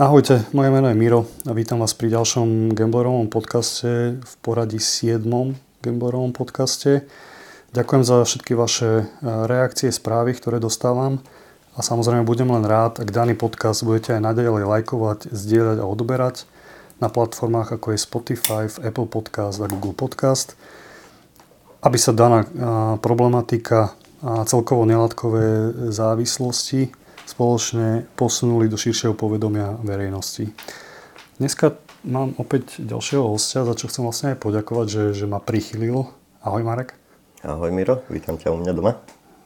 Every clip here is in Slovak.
Ahojte, moje meno je Miro a vítam vás pri ďalšom Gamblerovom podcaste v poradí 7. Gamblerovom podcaste. Ďakujem za všetky vaše e, reakcie, správy, ktoré dostávam a samozrejme budem len rád, ak daný podcast budete aj naďalej lajkovať, zdieľať a odoberať na platformách ako je Spotify, Apple Podcast a Google Podcast, aby sa daná e, problematika a celkovo nelátkové závislosti spoločne posunuli do širšieho povedomia verejnosti. Dneska mám opäť ďalšieho hostia, za čo chcem vlastne aj poďakovať, že, že ma prichylil. Ahoj Marek. Ahoj Miro, vítam ťa u mňa doma.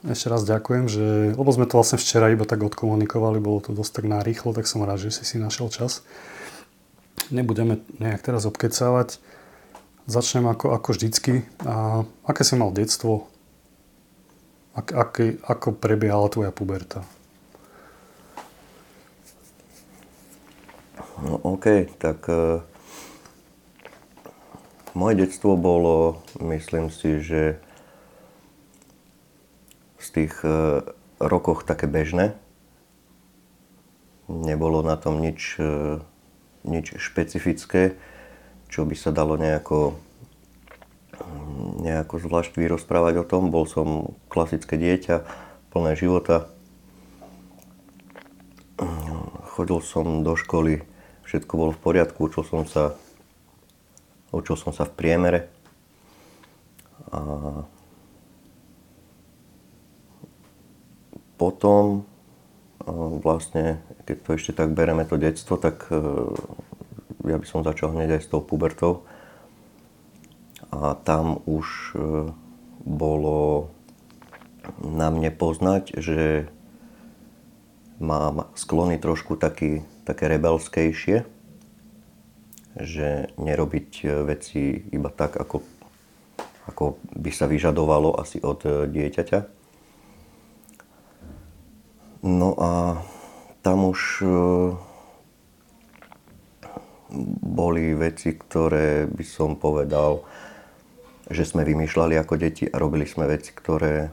Ešte raz ďakujem, že, lebo sme to vlastne včera iba tak odkomunikovali, bolo to dosť tak narýchlo, tak som rád, že si si našiel čas. Nebudeme nejak teraz obkecávať. Začnem ako, ako vždycky. A aké si mal detstvo? Ak, ako prebiehala tvoja puberta? No OK, tak uh, moje detstvo bolo, myslím si, že z tých uh, rokoch také bežné. Nebolo na tom nič, uh, nič špecifické, čo by sa dalo nejako, nejako zvlášť vyrozprávať o tom. Bol som klasické dieťa, plné života. Chodil som do školy všetko bolo v poriadku, učil som sa, učil som sa v priemere. A potom vlastne, keď to ešte tak bereme to detstvo, tak e, ja by som začal hneď aj s tou pubertou. A tam už e, bolo na mne poznať, že mám sklony trošku taký také rebelskejšie, že nerobiť e, veci iba tak, ako, ako by sa vyžadovalo asi od e, dieťaťa. No a tam už e, boli veci, ktoré by som povedal, že sme vymýšľali ako deti a robili sme veci, ktoré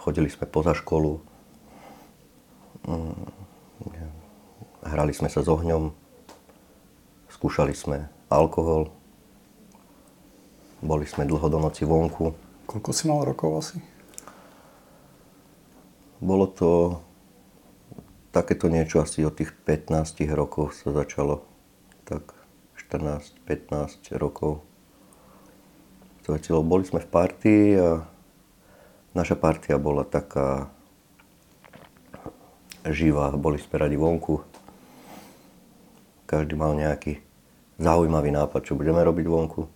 chodili sme poza školu, mm, Hrali sme sa s ohňom, skúšali sme alkohol, boli sme dlho do noci vonku. Koľko si mal rokov asi? Bolo to takéto niečo asi od tých 15 rokov sa začalo. Tak 14-15 rokov. Boli sme v partii a naša partia bola taká živá. Boli sme radi vonku. Každý mal nejaký zaujímavý nápad, čo budeme robiť vonku.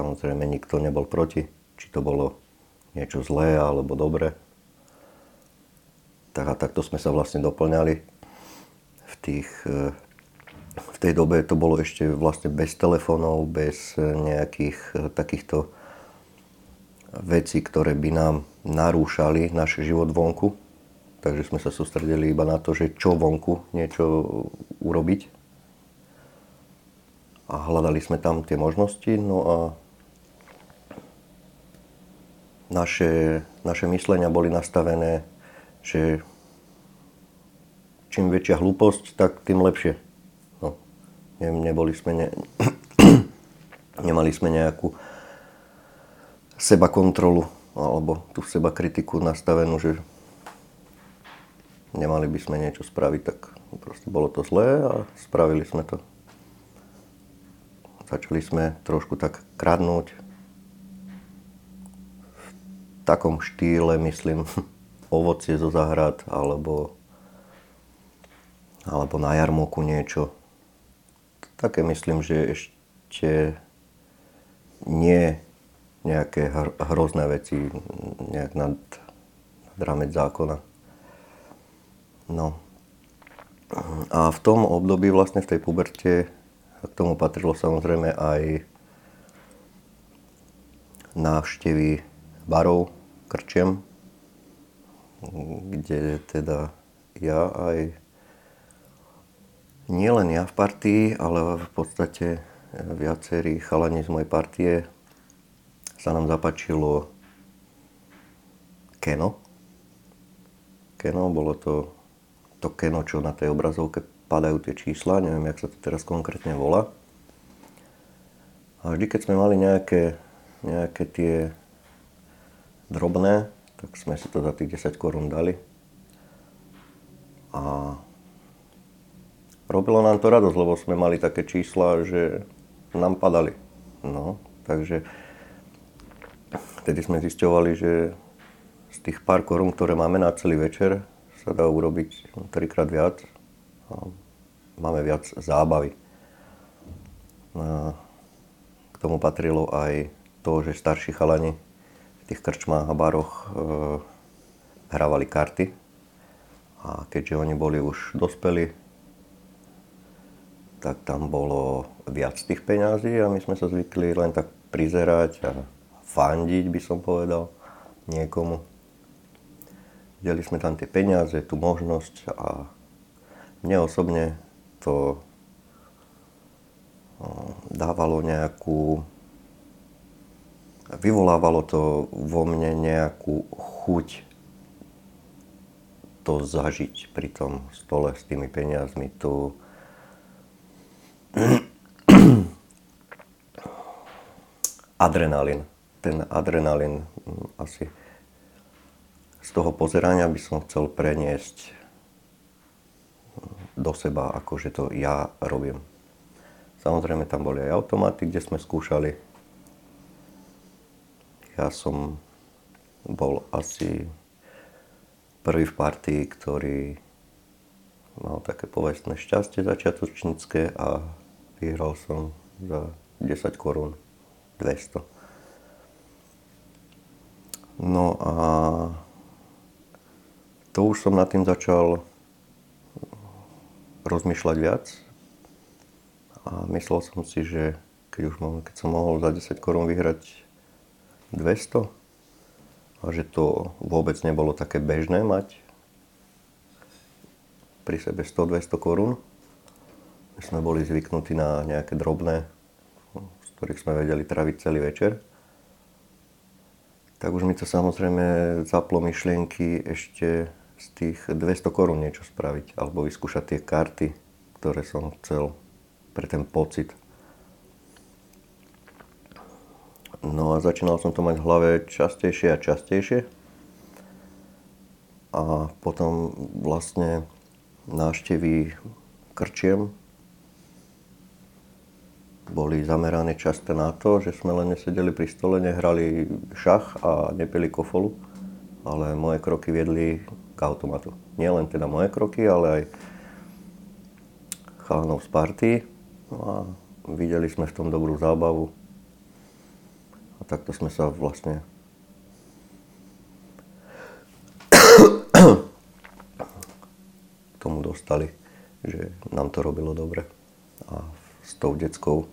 Samozrejme, nikto nebol proti, či to bolo niečo zlé alebo dobré. Tak a takto sme sa vlastne doplňali. V, tých, e, v tej dobe to bolo ešte vlastne bez telefónov, bez nejakých e, takýchto vecí, ktoré by nám narúšali náš život vonku. Takže sme sa sústredili iba na to, že čo vonku niečo urobiť a hľadali sme tam tie možnosti. No a naše, naše myslenia boli nastavené, že čím väčšia hlúposť, tak tým lepšie. No, ne, neboli sme ne, nemali sme nejakú seba kontrolu alebo tú seba kritiku nastavenú, že nemali by sme niečo spraviť, tak proste bolo to zlé a spravili sme to. Začali sme trošku tak kradnúť. V takom štýle, myslím, ovocie zo zahrad alebo, alebo na jarmoku niečo. Také myslím, že ešte nie nejaké hrozné veci, nejak nad, nad rámec zákona. No. A v tom období vlastne v tej puberte a k tomu patrilo samozrejme aj návštevy barov, krčiem, kde teda ja aj nielen ja v partii, ale v podstate viacerí chalani z mojej partie sa nám zapačilo Keno. Keno, bolo to to keno, čo na tej obrazovke padajú tie čísla, neviem, jak sa to teraz konkrétne volá. A vždy, keď sme mali nejaké, nejaké tie drobné, tak sme si to za tých 10 korún dali. A robilo nám to radosť, lebo sme mali také čísla, že nám padali. No, takže vtedy sme zisťovali, že z tých pár korún, ktoré máme na celý večer, sa dá urobiť trikrát viac. Máme viac zábavy. A k tomu patrilo aj to, že starší chalani v tých krčmách a baroch e, hrávali karty. A keďže oni boli už dospeli, tak tam bolo viac tých peňazí a my sme sa zvykli len tak prizerať a fandiť, by som povedal, niekomu. Videli sme tam tie peniaze, tú možnosť a mne osobne to dávalo nejakú, vyvolávalo to vo mne nejakú chuť to zažiť pri tom stole s tými peniazmi, tu adrenalín. Ten adrenalín mm, asi z toho pozerania by som chcel preniesť do seba, ako že to ja robím. Samozrejme tam boli aj automaty, kde sme skúšali. Ja som bol asi prvý v partii, ktorý mal také povestné šťastie začiatočnícke a vyhral som za 10 korún 200. No a to už som nad tým začal rozmýšľať viac a myslel som si, že keď už mám, keď som mohol za 10 korún vyhrať 200 a že to vôbec nebolo také bežné mať pri sebe 100-200 korún. My sme boli zvyknutí na nejaké drobné, z ktorých sme vedeli traviť celý večer. Tak už mi to samozrejme zaplo myšlienky ešte z tých 200 korún niečo spraviť alebo vyskúšať tie karty, ktoré som chcel pre ten pocit. No a začínal som to mať v hlave častejšie a častejšie. A potom vlastne návštevy krčiem boli zamerané často na to, že sme len nesedeli pri stole, nehrali šach a nepili kofolu, ale moje kroky viedli automatu. Nie len teda moje kroky, ale aj chalanov z party. No a videli sme v tom dobrú zábavu. A takto sme sa vlastne tomu dostali, že nám to robilo dobre. A s tou detskou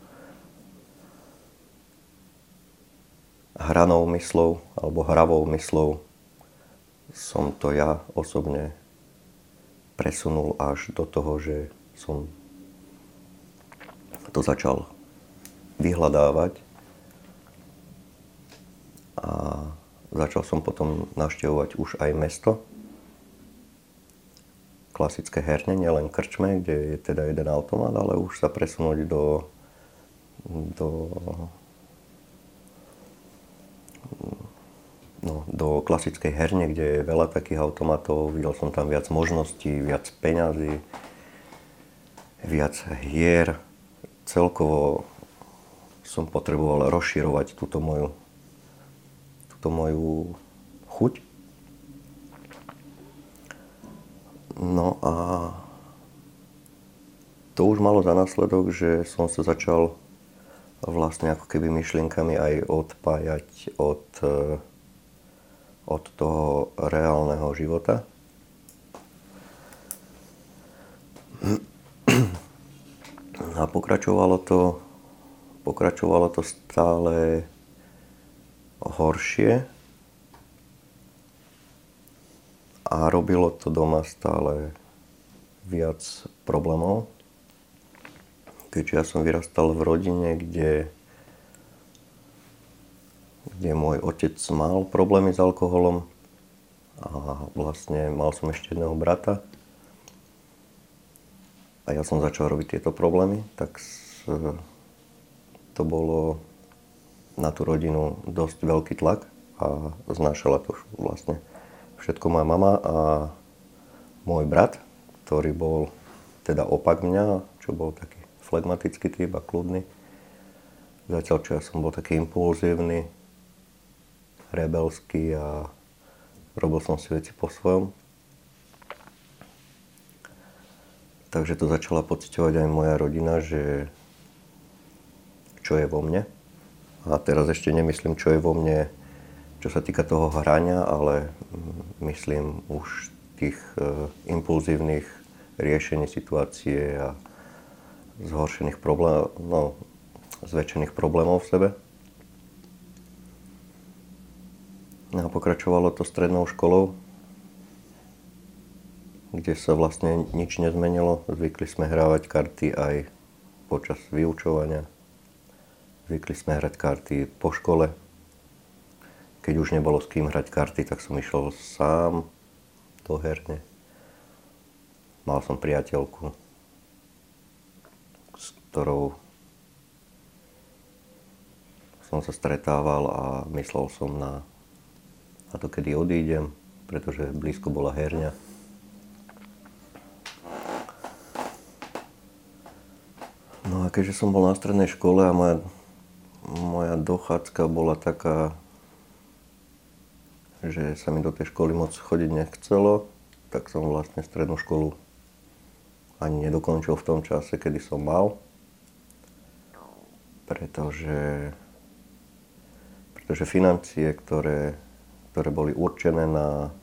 hranou myslou alebo hravou myslou som to ja osobne presunul až do toho, že som to začal vyhľadávať. A začal som potom navštevovať už aj mesto, klasické herne, nielen krčme, kde je teda jeden automat, ale už sa presunúť do, do do klasickej herne, kde je veľa takých automatov. Videl som tam viac možností, viac peňazí, viac hier. Celkovo som potreboval rozširovať túto moju, túto moju chuť. No a to už malo za následok, že som sa začal vlastne ako keby myšlienkami aj odpájať od od toho reálneho života. A pokračovalo to, pokračovalo to stále horšie a robilo to doma stále viac problémov. Keďže ja som vyrastal v rodine, kde kde môj otec mal problémy s alkoholom a vlastne mal som ešte jedného brata a ja som začal robiť tieto problémy, tak to bolo na tú rodinu dosť veľký tlak a znášala to vlastne všetko moja mama a môj brat, ktorý bol teda opak mňa, čo bol taký flegmatický typ a kľudný. Zatiaľ, čo ja som bol taký impulzívny, rebelský a robil som si veci po svojom. Takže to začala pocitovať aj moja rodina, že čo je vo mne. A teraz ešte nemyslím, čo je vo mne, čo sa týka toho hrania, ale myslím už tých e, impulzívnych riešení situácie a zhoršených problémov, no, zväčšených problémov v sebe. No a pokračovalo to strednou školou, kde sa vlastne nič nezmenilo. Zvykli sme hrávať karty aj počas vyučovania. Zvykli sme hrať karty po škole. Keď už nebolo s kým hrať karty, tak som išiel sám do herne. Mal som priateľku, s ktorou som sa stretával a myslel som na, na to, kedy odídem, pretože blízko bola herňa. No a keďže som bol na strednej škole a moja, moja dochádzka bola taká, že sa mi do tej školy moc chodiť nechcelo, tak som vlastne strednú školu ani nedokončil v tom čase, kedy som mal. Pretože, pretože financie, ktoré, ktoré boli určené na,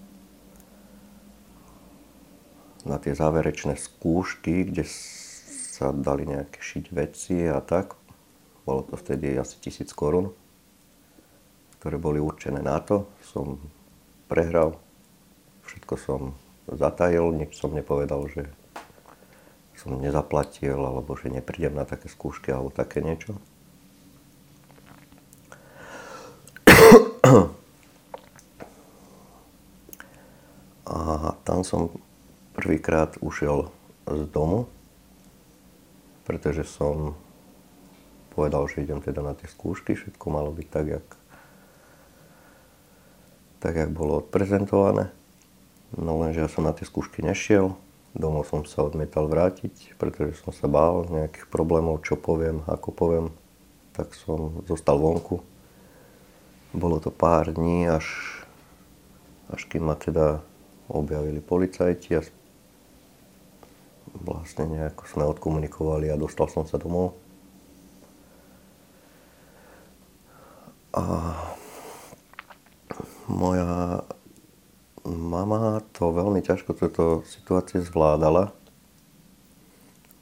na tie záverečné skúšky, kde sa dali nejaké šiť veci a tak. Bolo to vtedy asi tisíc korún, ktoré boli určené na to. Som prehral, všetko som zatajil, nič som nepovedal, že som nezaplatil, alebo že neprídem na také skúšky, alebo také niečo. A tam som prvýkrát ušiel z domu pretože som povedal, že idem teda na tie skúšky, všetko malo byť tak, jak, tak, jak bolo odprezentované. No lenže ja som na tie skúšky nešiel, domov som sa odmietal vrátiť, pretože som sa bál nejakých problémov, čo poviem, ako poviem, tak som zostal vonku. Bolo to pár dní, až, až kým ma teda objavili policajti a vlastne nejako sme odkomunikovali a dostal som sa domov. A moja mama to veľmi ťažko túto situáciu zvládala,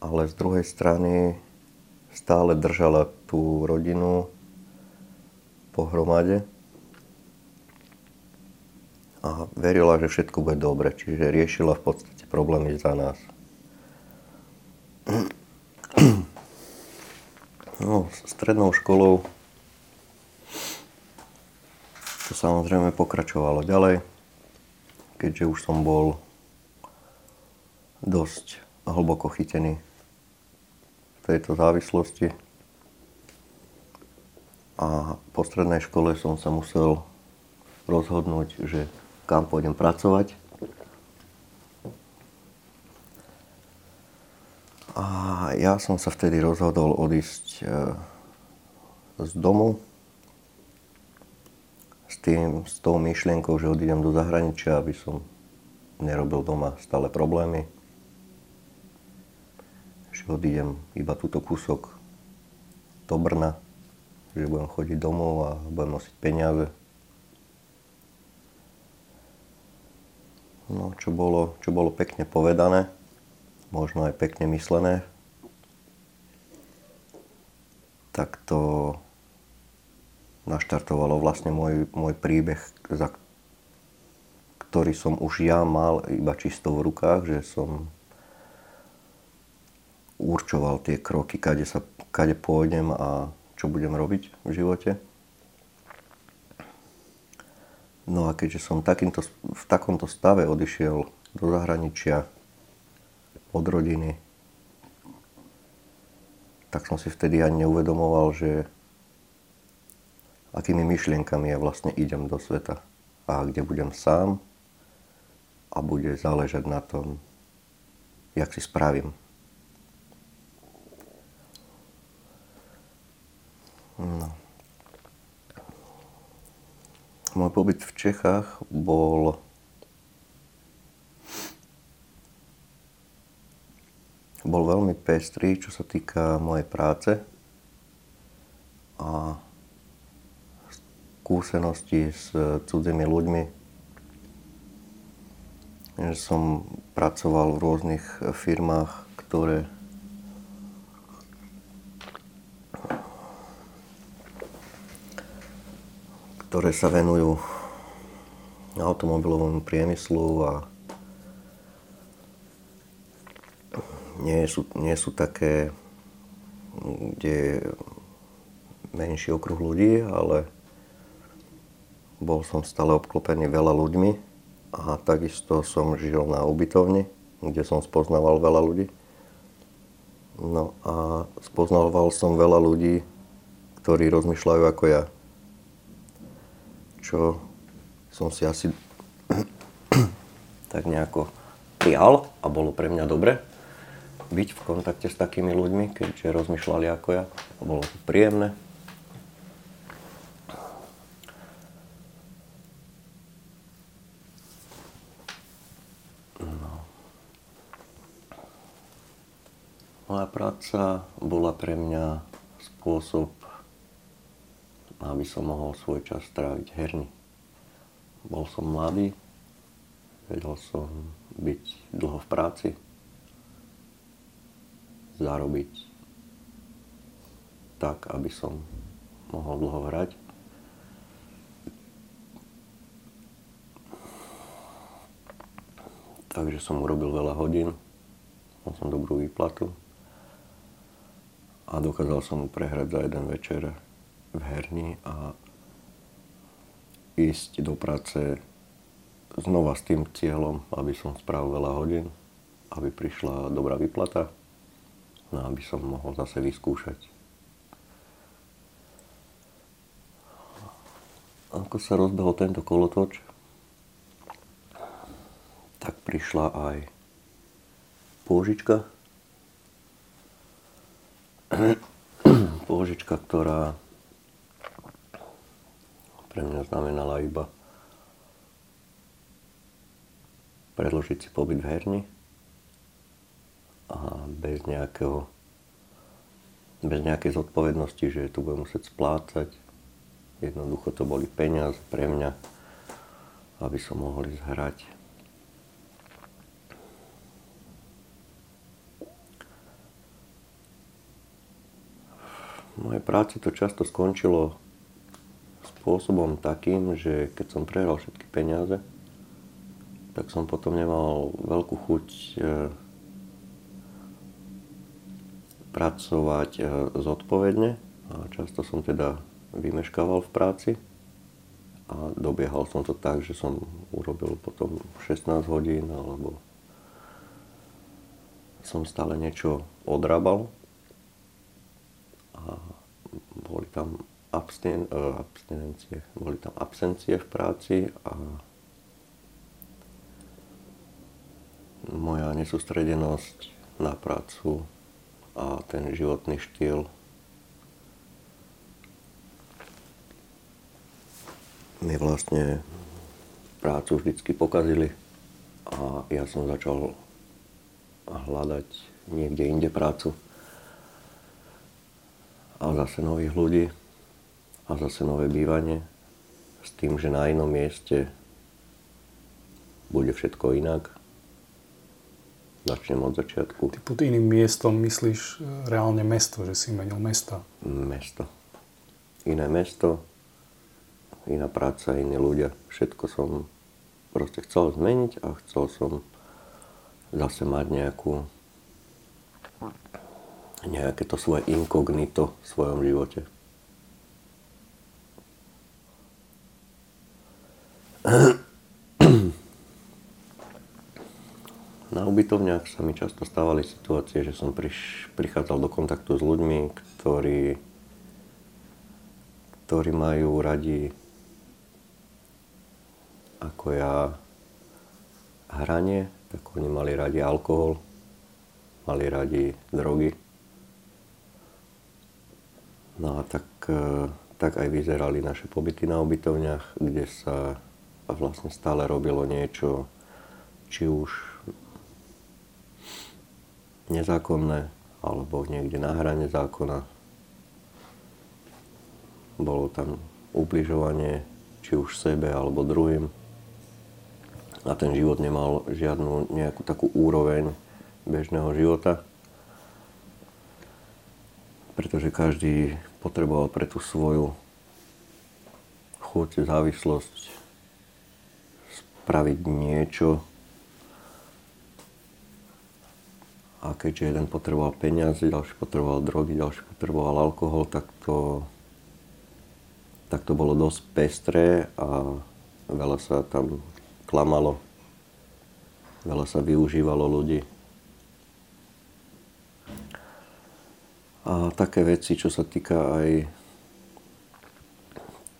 ale z druhej strany stále držala tú rodinu pohromade a verila, že všetko bude dobre, čiže riešila v podstate problémy za nás. No, strednou školou to samozrejme pokračovalo ďalej, keďže už som bol dosť hlboko chytený v tejto závislosti. A po strednej škole som sa musel rozhodnúť, že kam pôjdem pracovať. A ja som sa vtedy rozhodol odísť e, z domu s, tým, s tou myšlienkou, že odídem do zahraničia, aby som nerobil doma stále problémy. Že odídem iba túto kúsok do Brna, že budem chodiť domov a budem nosiť peniaze. No, čo bolo, čo bolo pekne povedané možno aj pekne myslené, tak to naštartovalo vlastne môj, môj príbeh, za ktorý som už ja mal iba čisto v rukách, že som určoval tie kroky, kade, sa, kade pôjdem a čo budem robiť v živote. No a keďže som takýmto, v takomto stave odišiel do zahraničia, od rodiny, tak som si vtedy ani neuvedomoval, že akými myšlienkami ja vlastne idem do sveta a kde budem sám a bude záležať na tom, jak si spravím. No. Môj pobyt v Čechách bol bol veľmi pestrý, čo sa týka mojej práce a skúsenosti s cudzými ľuďmi. Že som pracoval v rôznych firmách, ktoré ktoré sa venujú automobilovému priemyslu a nie sú, nie sú také, kde je menší okruh ľudí, ale bol som stále obklopený veľa ľuďmi a takisto som žil na ubytovni, kde som spoznával veľa ľudí. No a spoznával som veľa ľudí, ktorí rozmýšľajú ako ja. Čo som si asi tak nejako prijal a bolo pre mňa dobre byť v kontakte s takými ľuďmi, keďže rozmýšľali ako ja. A bolo to príjemné. Moja práca bola pre mňa spôsob, aby som mohol svoj čas stráviť herný. Bol som mladý, vedel som byť dlho v práci, zarobiť tak, aby som mohol dlho hrať. Takže som urobil veľa hodín, mal som dobrú výplatu a dokázal som mu prehrať za jeden večer v herni a ísť do práce znova s tým cieľom, aby som spravil veľa hodín, aby prišla dobrá vyplata no aby som mohol zase vyskúšať. Ako sa rozbehol tento kolotoč, tak prišla aj pôžička, pôžička, ktorá pre mňa znamenala iba predložiť si pobyt v herni a bez nejakého bez nejakej zodpovednosti, že tu budem musieť splácať. Jednoducho to boli peniaze pre mňa, aby som mohol ísť hrať. V mojej práci to často skončilo spôsobom takým, že keď som prehral všetky peniaze, tak som potom nemal veľkú chuť e, pracovať e, zodpovedne. A často som teda vymeškával v práci. A dobiehal som to tak, že som urobil potom 16 hodín alebo som stále niečo odrábal a boli tam abstien, uh, abstinencie, boli tam absencie v práci a moja nesústredenosť na prácu a ten životný štýl. Mi vlastne prácu vždycky pokazili a ja som začal hľadať niekde inde prácu a zase nových ľudí a zase nové bývanie s tým, že na inom mieste bude všetko inak. Začnem od začiatku. Ty pod iným miestom myslíš e, reálne mesto, že si menil mesta? Mesto. Iné mesto, iná práca, iní ľudia. Všetko som proste chcel zmeniť a chcel som zase mať nejakú nejaké to svoje inkognito v svojom živote. Na ubytovniach sa mi často stávali situácie, že som priš, prichádzal do kontaktu s ľuďmi, ktorí, ktorí majú radi ako ja hranie, tak oni mali radi alkohol, mali radi drogy. No a tak, e, tak aj vyzerali naše pobyty na ubytovniach, kde sa vlastne stále robilo niečo, či už nezákonné alebo niekde na hrane zákona. Bolo tam ubližovanie či už sebe alebo druhým. A ten život nemal žiadnu nejakú takú úroveň bežného života. Pretože každý potreboval pre tú svoju chuť, závislosť spraviť niečo, A keďže jeden potreboval peniaze, ďalší potreboval drogy, ďalší potreboval alkohol, tak to, tak to bolo dosť pestré a veľa sa tam klamalo, veľa sa využívalo ľudí. A také veci, čo sa týka aj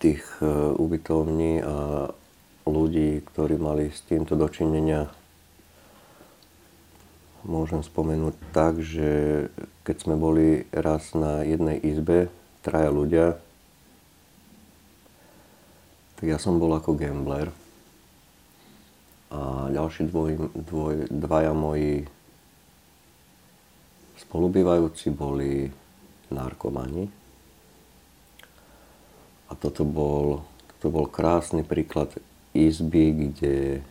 tých e, ubytovní a ľudí, ktorí mali s týmto dočinenia, môžem spomenúť tak, že keď sme boli raz na jednej izbe, traja ľudia, tak ja som bol ako gambler a ďalší dvoj, dvoj, dvaja moji spolubývajúci boli narkomani. A toto bol, toto bol krásny príklad izby, kde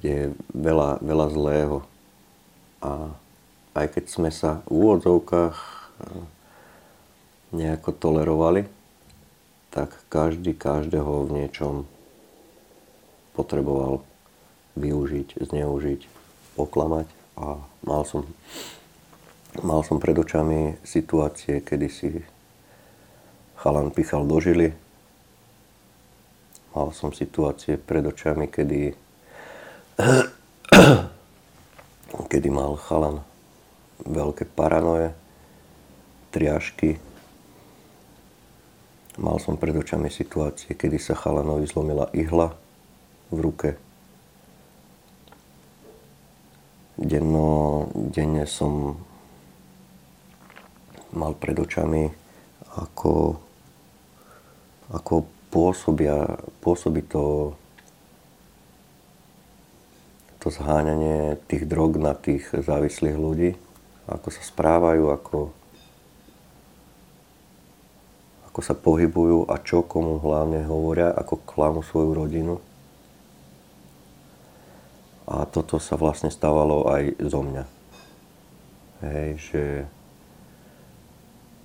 je veľa, veľa zlého. A aj keď sme sa v úvodzovkách eh, nejako tolerovali, tak každý každého v niečom potreboval využiť, zneužiť, oklamať a mal som, mal som pred očami situácie, kedy si chalan pichal do žily. Mal som situácie pred očami, kedy kedy mal chalan veľké paranoje, triažky. Mal som pred očami situácie, kedy sa chalanovi zlomila ihla v ruke. Denno, denne som mal pred očami, ako, ako pôsobia, pôsobí to to zháňanie tých drog na tých závislých ľudí, ako sa správajú, ako, ako sa pohybujú a čo komu hlavne hovoria, ako klamú svoju rodinu. A toto sa vlastne stávalo aj zo mňa. Hej, že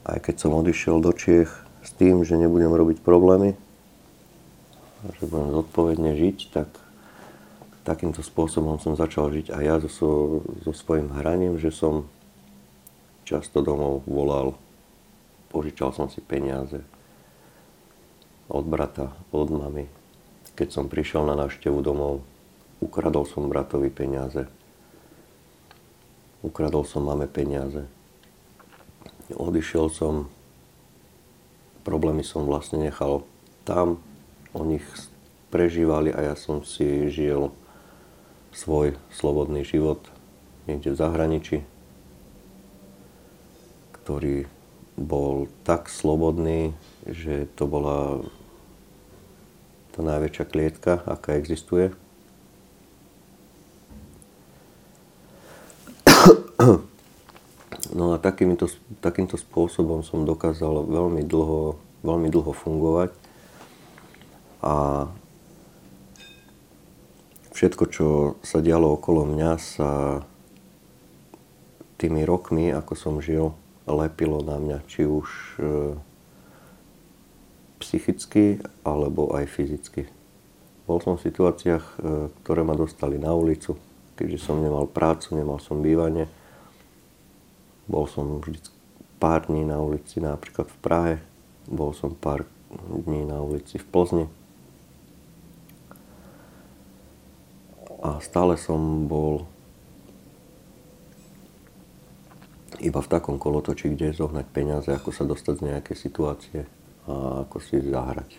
aj keď som odišiel do Čiech s tým, že nebudem robiť problémy, že budem zodpovedne žiť, tak takýmto spôsobom som začal žiť aj ja so, so, svojím hraním, že som často domov volal, požičal som si peniaze od brata, od mamy. Keď som prišiel na návštevu domov, ukradol som bratovi peniaze. Ukradol som mame peniaze. Odišiel som, problémy som vlastne nechal tam, o nich prežívali a ja som si žil svoj slobodný život niekde v zahraničí, ktorý bol tak slobodný, že to bola tá najväčšia klietka, aká existuje. No a takýmto, takýmto spôsobom som dokázal veľmi dlho, veľmi dlho fungovať a všetko, čo sa dialo okolo mňa, sa tými rokmi, ako som žil, lepilo na mňa, či už e, psychicky, alebo aj fyzicky. Bol som v situáciách, e, ktoré ma dostali na ulicu, keďže som nemal prácu, nemal som bývanie. Bol som vždy pár dní na ulici, napríklad v Prahe. Bol som pár dní na ulici v Plzni. Stále som bol iba v takom kolotoči, kde zohnať peniaze, ako sa dostať z nejakej situácie a ako si zahrať.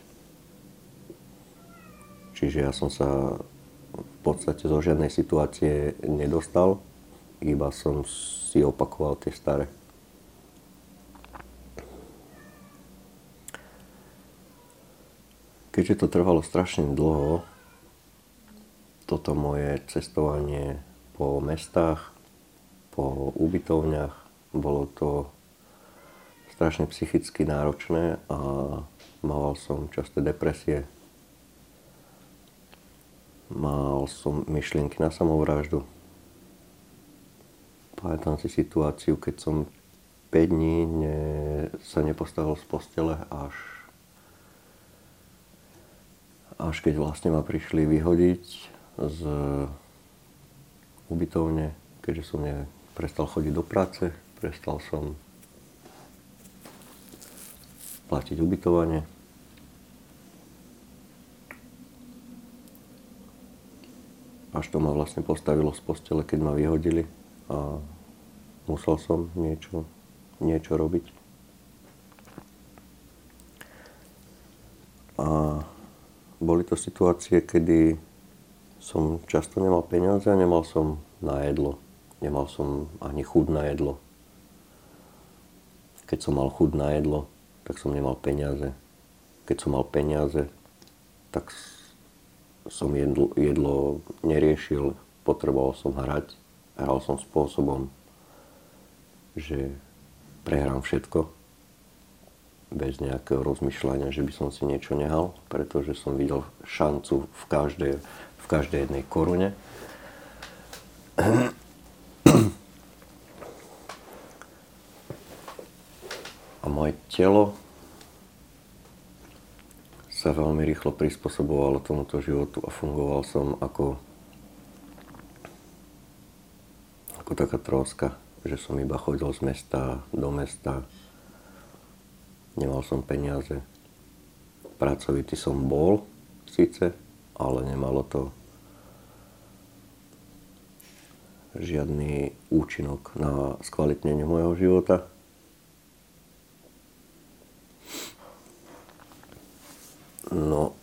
Čiže ja som sa v podstate zo žiadnej situácie nedostal, iba som si opakoval tie staré. Keďže to trvalo strašne dlho, toto moje cestovanie po mestách, po ubytovniach, bolo to strašne psychicky náročné a mal som časté depresie. Mal som myšlienky na samovraždu. Pamätám si situáciu, keď som 5 dní ne, sa nepostavil z postele až až keď vlastne ma prišli vyhodiť z ubytovne, keďže som ne, prestal chodiť do práce, prestal som platiť ubytovanie. Až to ma vlastne postavilo z postele, keď ma vyhodili a musel som niečo, niečo robiť. A boli to situácie, kedy som často nemal peniaze a nemal som na jedlo. Nemal som ani chud na jedlo. Keď som mal chud na jedlo, tak som nemal peniaze. Keď som mal peniaze, tak som jedlo, jedlo neriešil, potreboval som hrať. Hral som spôsobom, že prehrám všetko bez nejakého rozmýšľania, že by som si niečo nehal, pretože som videl šancu v každej, každej jednej korune. A moje telo sa veľmi rýchlo prispôsobovalo tomuto životu a fungoval som ako, ako taká troska, že som iba chodil z mesta do mesta, nemal som peniaze, pracovitý som bol síce, ale nemalo to žiadny účinok na skvalitnenie môjho života. No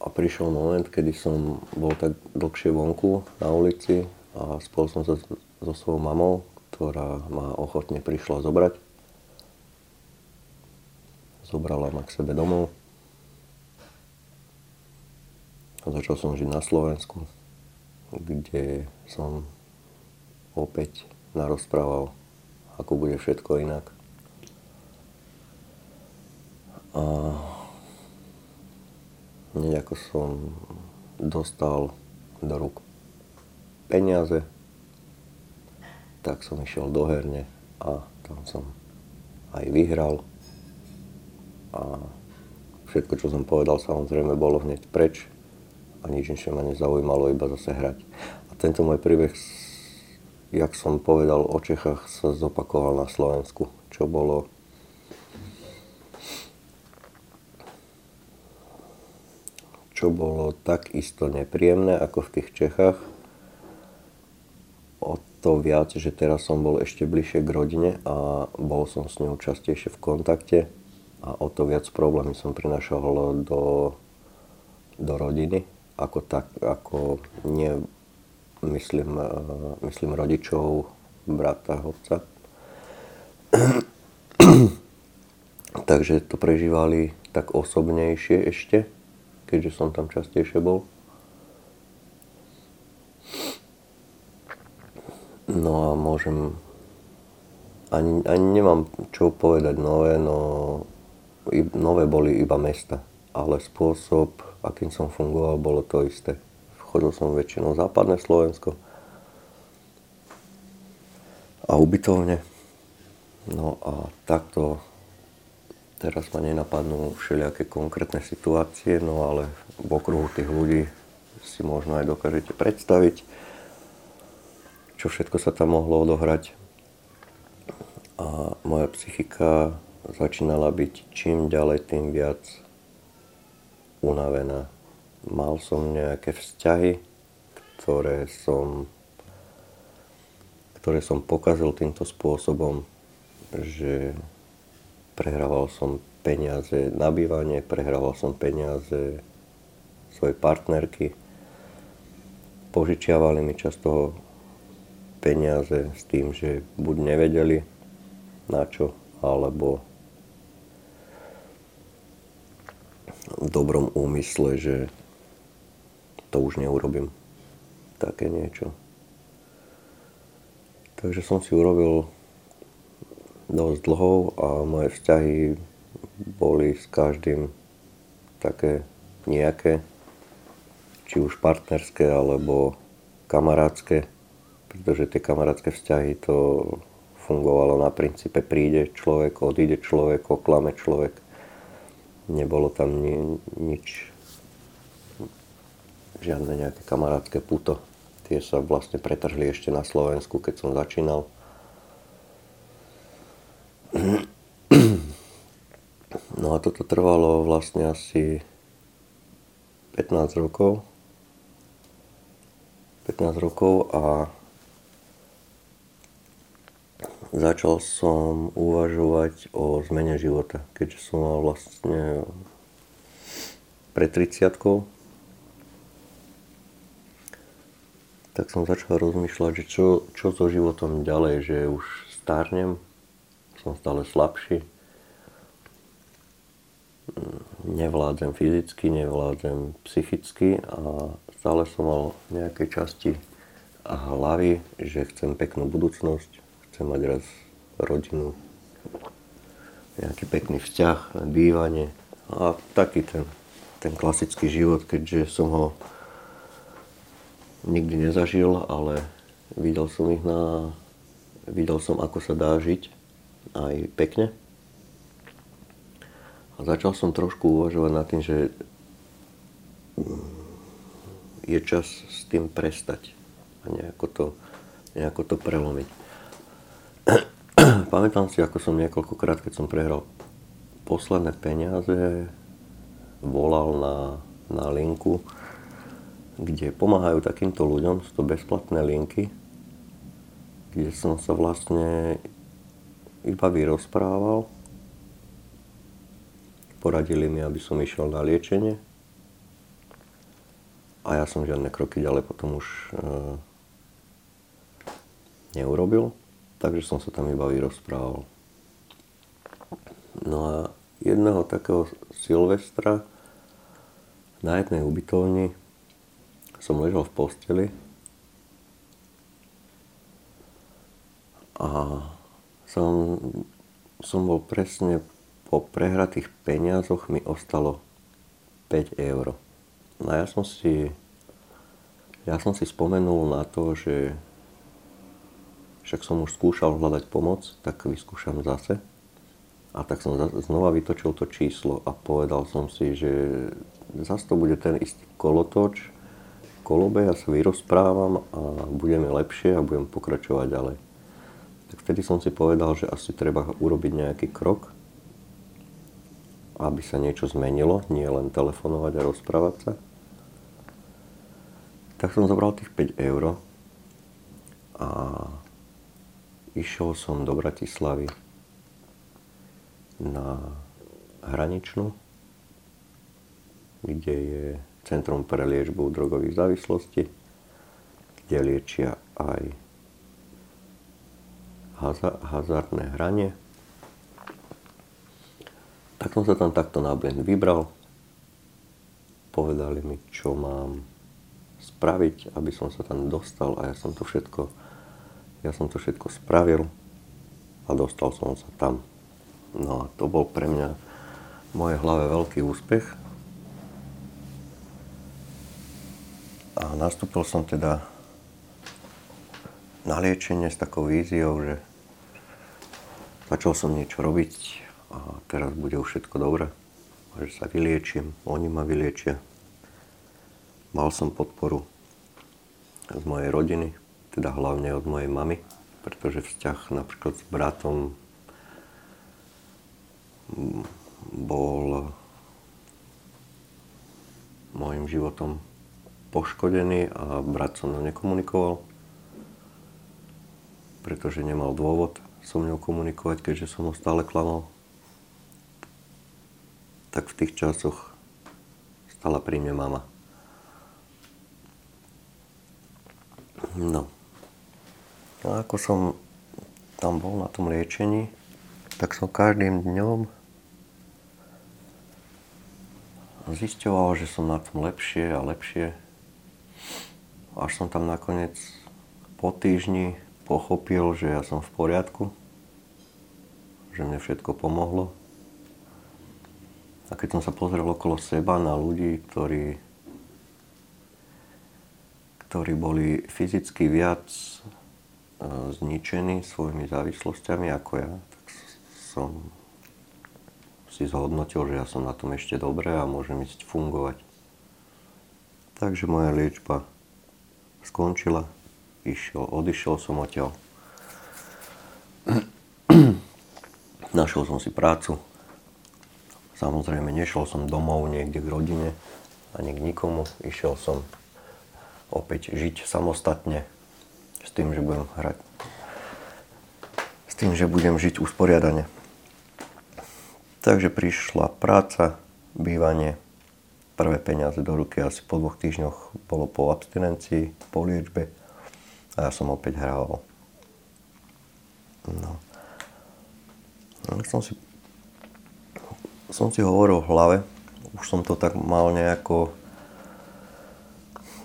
a prišiel moment, kedy som bol tak dlhšie vonku na ulici a spol som sa so svojou mamou, ktorá ma ochotne prišla zobrať. Zobrala ma k sebe domov. A začal som žiť na Slovensku, kde som opäť narozprával, ako bude všetko inak. A hneď ako som dostal do rúk peniaze, tak som išiel do herne a tam som aj vyhral. A všetko, čo som povedal, samozrejme bolo hneď preč a nič inšie ma nezaujímalo, iba zase hrať. A tento môj príbeh, jak som povedal o Čechách, sa zopakoval na Slovensku, čo bolo čo bolo takisto nepríjemné ako v tých Čechách. O to viac, že teraz som bol ešte bližšie k rodine a bol som s ňou častejšie v kontakte a o to viac problémy som prinašal do, do rodiny, ako, tak, ako nie myslím, myslím rodičov, brata, otca. Takže to prežívali tak osobnejšie ešte keďže som tam častejšie bol. No a môžem... Ani, ani nemám čo povedať nové, no nové boli iba mesta. Ale spôsob, akým som fungoval, bolo to isté. Chodil som väčšinou západné Slovensko a ubytovne. No a takto Teraz ma nenapadnú všelijaké konkrétne situácie, no ale v okruhu tých ľudí si možno aj dokážete predstaviť, čo všetko sa tam mohlo odohrať. A moja psychika začínala byť čím ďalej, tým viac unavená. Mal som nejaké vzťahy, ktoré som, ktoré som pokazil týmto spôsobom, že prehrával som peniaze na bývanie, prehrával som peniaze svojej partnerky, požičiavali mi často peniaze s tým, že buď nevedeli na čo, alebo v dobrom úmysle, že to už neurobím. Také niečo. Takže som si urobil dosť dlho a moje vzťahy boli s každým také nejaké, či už partnerské alebo kamarátske, pretože tie kamarátske vzťahy to fungovalo na princípe príde človek, odíde človek, oklame človek. Nebolo tam ni- nič, žiadne nejaké kamarátske puto. Tie sa vlastne pretrhli ešte na Slovensku, keď som začínal. No a toto trvalo vlastne asi 15 rokov. 15 rokov a začal som uvažovať o zmene života, keďže som mal vlastne pred 30 tak som začal rozmýšľať, že čo, čo so životom ďalej, že už stárnem, som stále slabší, nevládzem fyzicky, nevládzem psychicky a stále som mal nejaké časti hlavy, že chcem peknú budúcnosť, chcem mať raz rodinu, nejaký pekný vzťah, bývanie a taký ten, ten klasický život, keďže som ho nikdy nezažil, ale videl som ich na... Videl som, ako sa dá žiť aj pekne. A začal som trošku uvažovať nad tým, že je čas s tým prestať a nejako to, nejako to prelomiť. Pamätám si, ako som niekoľkokrát, keď som prehral posledné peniaze, volal na, na linku, kde pomáhajú takýmto ľuďom, sú to bezplatné linky, kde som sa vlastne iba vyrozprával. Poradili mi, aby som išiel na liečenie. A ja som žiadne kroky ďalej potom už e, neurobil, takže som sa tam iba vyrozprával. No a jedného takého Silvestra na jednej ubytovni som ležal v posteli a som, som bol presne po prehratých peniazoch mi ostalo 5 eur. No ja som si ja som si spomenul na to, že však som už skúšal hľadať pomoc, tak vyskúšam zase. A tak som znova vytočil to číslo a povedal som si, že zase to bude ten istý kolotoč, kolobe, ja sa vyrozprávam a budeme lepšie a budem pokračovať ďalej. Tak vtedy som si povedal, že asi treba urobiť nejaký krok, aby sa niečo zmenilo, nie len telefonovať a rozprávať sa. Tak som zobral tých 5 eur a išiel som do Bratislavy na hraničnú, kde je Centrum pre liečbu drogových závislostí, kde liečia aj hazardné hranie. Tak som sa tam takto na blend vybral. Povedali mi, čo mám spraviť, aby som sa tam dostal a ja som to všetko, ja som to všetko spravil a dostal som sa tam. No a to bol pre mňa v mojej hlave veľký úspech, A nastúpil som teda na liečenie s takou víziou, že začal som niečo robiť a teraz bude už všetko dobré. A že sa vyliečím, oni ma vyliečia. Mal som podporu z mojej rodiny, teda hlavne od mojej mamy, pretože vzťah napríklad s bratom bol môjim životom poškodený a brat so mnou nekomunikoval, pretože nemal dôvod so mnou komunikovať, keďže som ho stále klamal. Tak v tých časoch stala pri mne mama. No. A ako som tam bol na tom liečení, tak som každým dňom zisťoval, že som na tom lepšie a lepšie. Až som tam nakoniec po týždni pochopil, že ja som v poriadku, že mne všetko pomohlo. A keď som sa pozrel okolo seba na ľudí, ktorí, ktorí boli fyzicky viac e, zničení svojimi závislostiami ako ja, tak som si zhodnotil, že ja som na tom ešte dobre a môžem ísť fungovať. Takže moja liečba skončila, išiel, odišiel som odtiaľ. Našiel som si prácu. Samozrejme, nešiel som domov niekde k rodine ani k nikomu. Išiel som opäť žiť samostatne s tým, že budem hrať. S tým, že budem žiť usporiadane. Takže prišla práca, bývanie, prvé peniaze do ruky asi po dvoch týždňoch bolo po abstinencii, po liečbe a ja som opäť hral. No. no som si, som si hovoril v hlave, už som to tak mal nejako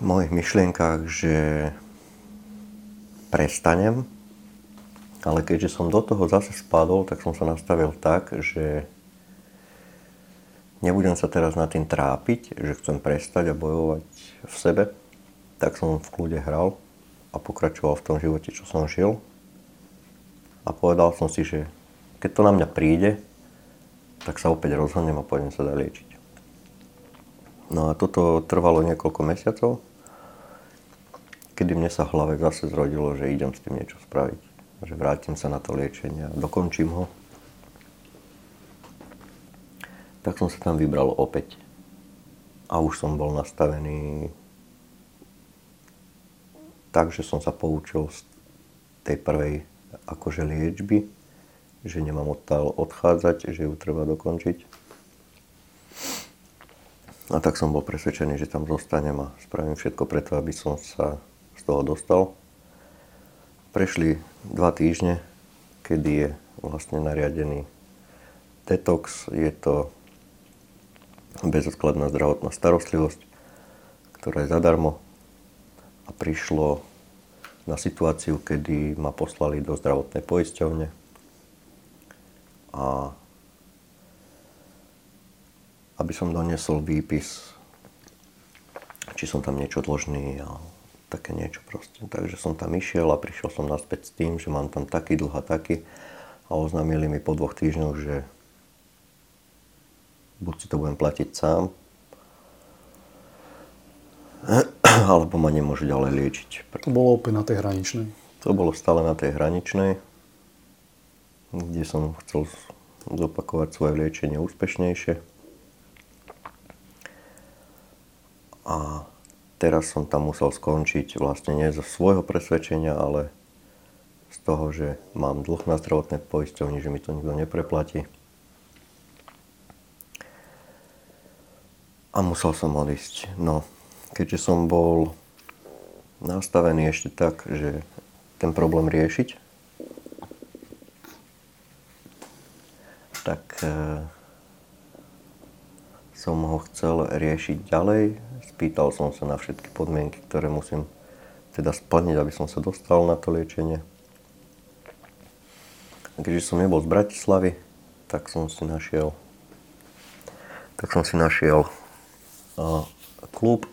v mojich myšlienkách, že prestanem, ale keďže som do toho zase spadol, tak som sa nastavil tak, že nebudem sa teraz nad tým trápiť, že chcem prestať a bojovať v sebe, tak som v kľude hral a pokračoval v tom živote, čo som žil. A povedal som si, že keď to na mňa príde, tak sa opäť rozhodnem a pôjdem sa dať liečiť. No a toto trvalo niekoľko mesiacov, kedy mne sa v hlave zase zrodilo, že idem s tým niečo spraviť. Že vrátim sa na to liečenie a dokončím ho tak som sa tam vybral opäť. A už som bol nastavený tak, že som sa poučil z tej prvej akože liečby, že nemám odtiaľ odchádzať, že ju treba dokončiť. A tak som bol presvedčený, že tam zostanem a spravím všetko preto, aby som sa z toho dostal. Prešli dva týždne, kedy je vlastne nariadený detox. Je to bezodkladná zdravotná starostlivosť, ktorá je zadarmo a prišlo na situáciu, kedy ma poslali do zdravotnej poisťovne a aby som doniesol výpis, či som tam niečo dlžný a také niečo proste. Takže som tam išiel a prišiel som naspäť s tým, že mám tam taký dlh a taký a oznámili mi po dvoch týždňoch, že buď si to budem platiť sám, alebo ma nemôžu ďalej liečiť. To bolo opäť na tej hraničnej? To bolo stále na tej hraničnej, kde som chcel zopakovať svoje liečenie úspešnejšie. A teraz som tam musel skončiť vlastne nie zo svojho presvedčenia, ale z toho, že mám dlh na zdravotné poisťovni, že mi to nikto nepreplatí. A musel som odísť. No, keďže som bol nastavený ešte tak, že ten problém riešiť, tak e, som ho chcel riešiť ďalej. Spýtal som sa na všetky podmienky, ktoré musím teda splniť, aby som sa dostal na to liečenie. Keďže som nebol z Bratislavy, tak som si našiel tak som si našiel klub,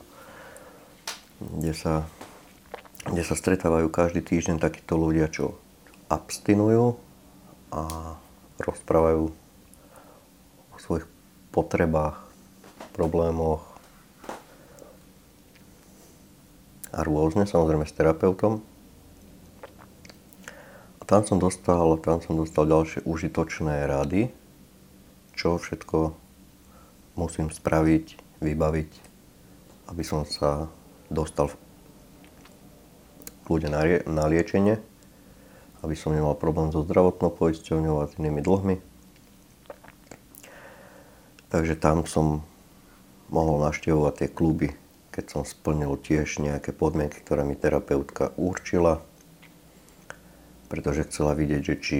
kde sa, kde sa stretávajú každý týždeň takíto ľudia, čo abstinujú a rozprávajú o svojich potrebách, problémoch a rôzne, samozrejme s terapeutom. A tam som dostal, tam som dostal ďalšie užitočné rady, čo všetko musím spraviť vybaviť, aby som sa dostal kľude na, na liečenie, aby som nemal problém so zdravotnou poisťovňou a s inými dlhmi. Takže tam som mohol naštevovať tie kluby, keď som splnil tiež nejaké podmienky, ktoré mi terapeutka určila, pretože chcela vidieť, že či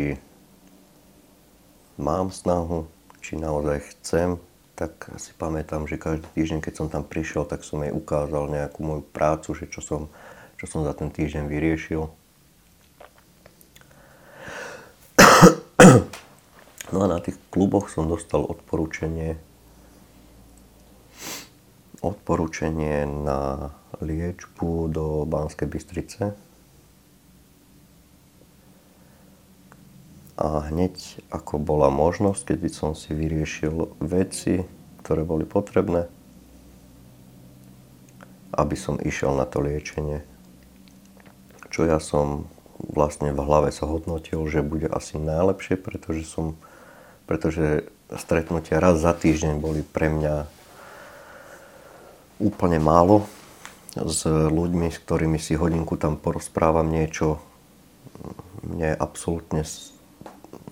mám snahu, či naozaj chcem, tak si pamätám, že každý týždeň, keď som tam prišiel, tak som jej ukázal nejakú moju prácu, že čo som čo som za ten týždeň vyriešil. No a na tých kluboch som dostal odporúčanie odporúčanie na liečbu do Banskej Bystrice. A hneď ako bola možnosť, keď som si vyriešil veci, ktoré boli potrebné, aby som išiel na to liečenie. Čo ja som vlastne v hlave sa hodnotil, že bude asi najlepšie, pretože som, pretože stretnutia raz za týždeň boli pre mňa úplne málo. S ľuďmi, s ktorými si hodinku tam porozprávam niečo, mne absolútne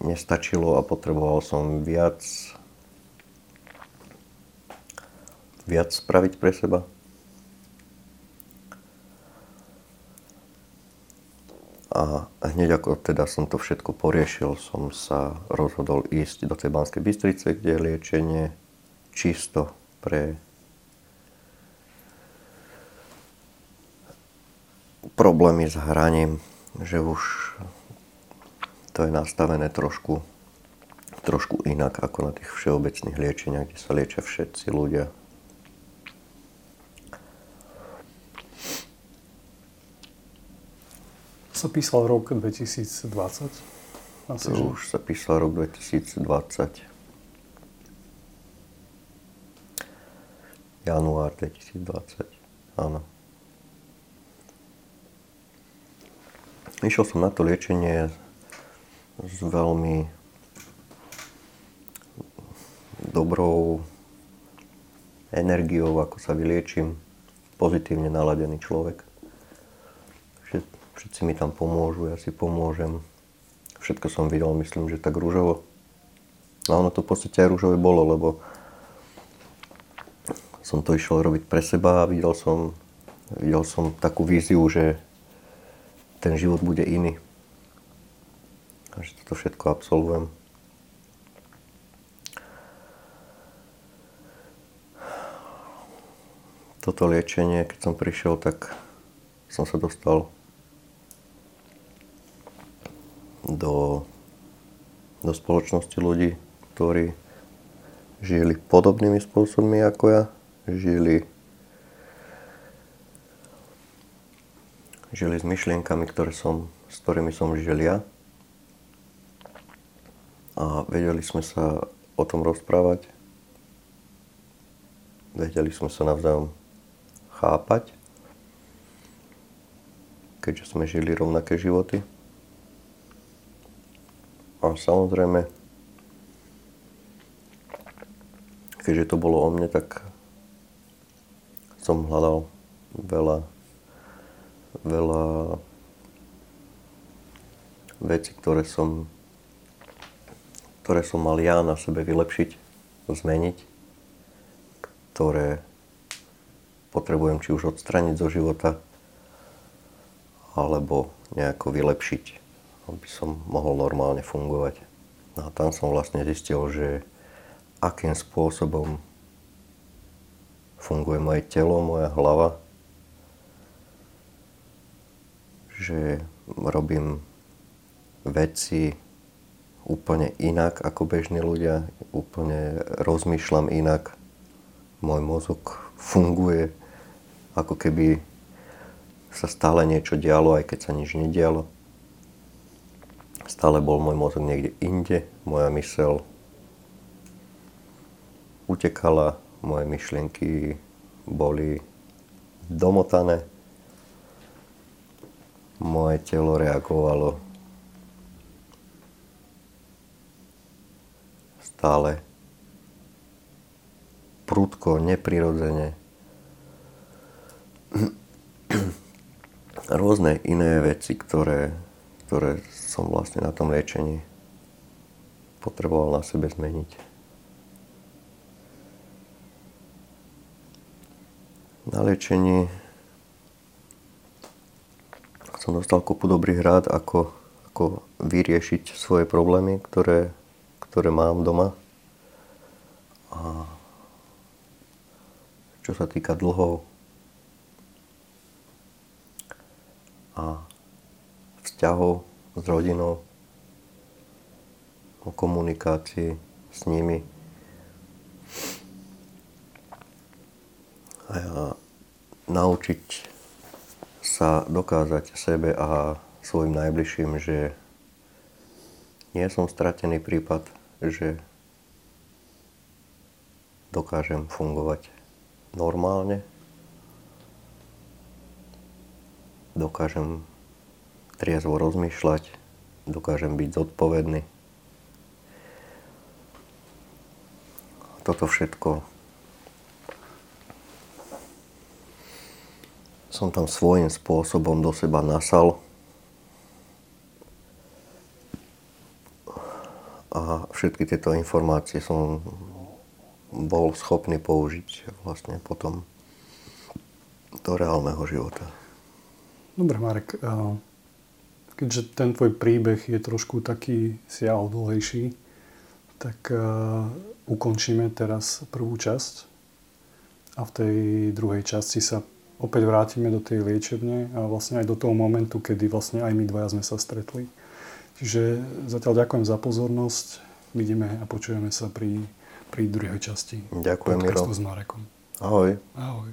nestačilo a potreboval som viac viac spraviť pre seba. A hneď ako teda som to všetko poriešil, som sa rozhodol ísť do tej Banskej Bystrice, kde je liečenie čisto pre problémy s hraním, že už to je nastavené trošku, trošku inak ako na tých všeobecných liečeniach, kde sa liečia všetci ľudia sa písal rok 2020? Asi, to že... už sa písal rok 2020. Január 2020, áno. Išiel som na to liečenie s veľmi dobrou energiou, ako sa vyliečím, pozitívne naladený človek všetci mi tam pomôžu, ja si pomôžem. Všetko som videl, myslím, že tak rúžovo. A ono to v podstate aj rúžové bolo, lebo som to išiel robiť pre seba a videl som, videl som takú víziu, že ten život bude iný. A že toto všetko absolvujem. Toto liečenie, keď som prišiel, tak som sa dostal do, do spoločnosti ľudí, ktorí žili podobnými spôsobmi ako ja, žili, žili s myšlienkami, ktoré som, s ktorými som žil ja. A vedeli sme sa o tom rozprávať. Vedeli sme sa navzájom chápať, keďže sme žili rovnaké životy. A samozrejme, keďže to bolo o mne, tak som hľadal veľa, veľa veci, ktoré som, ktoré som mal ja na sebe vylepšiť, zmeniť, ktoré potrebujem či už odstraniť zo života, alebo nejako vylepšiť aby som mohol normálne fungovať. No a tam som vlastne zistil, že akým spôsobom funguje moje telo, moja hlava, že robím veci úplne inak ako bežní ľudia, úplne rozmýšľam inak, môj mozog funguje ako keby sa stále niečo dialo, aj keď sa nič nedialo. Stále bol môj mozog niekde inde, moja mysel utekala, moje myšlienky boli domotané, moje telo reagovalo stále prudko, neprirodzene. rôzne iné veci, ktoré, ktoré som vlastne na tom liečení potreboval na sebe zmeniť. Na liečení som dostal kopu dobrých rád, ako, ako vyriešiť svoje problémy, ktoré, ktoré mám doma. A čo sa týka dlhov a vzťahov s rodinou, o komunikácii s nimi. A ja naučiť sa dokázať sebe a svojim najbližším, že nie som stratený prípad, že dokážem fungovať normálne, dokážem triezvo rozmýšľať, dokážem byť zodpovedný. Toto všetko som tam svojím spôsobom do seba nasal. A všetky tieto informácie som bol schopný použiť vlastne potom do reálneho života. Dobre, Marek. Keďže ten tvoj príbeh je trošku taký siaľ dlhejší, tak ukončíme teraz prvú časť a v tej druhej časti sa opäť vrátime do tej liečebne a vlastne aj do toho momentu, kedy vlastne aj my dvaja sme sa stretli. Čiže zatiaľ ďakujem za pozornosť. Vidíme a počujeme sa pri, pri druhej časti Ďakujem, podcastu Miro. s Marekom. Ahoj. Ahoj.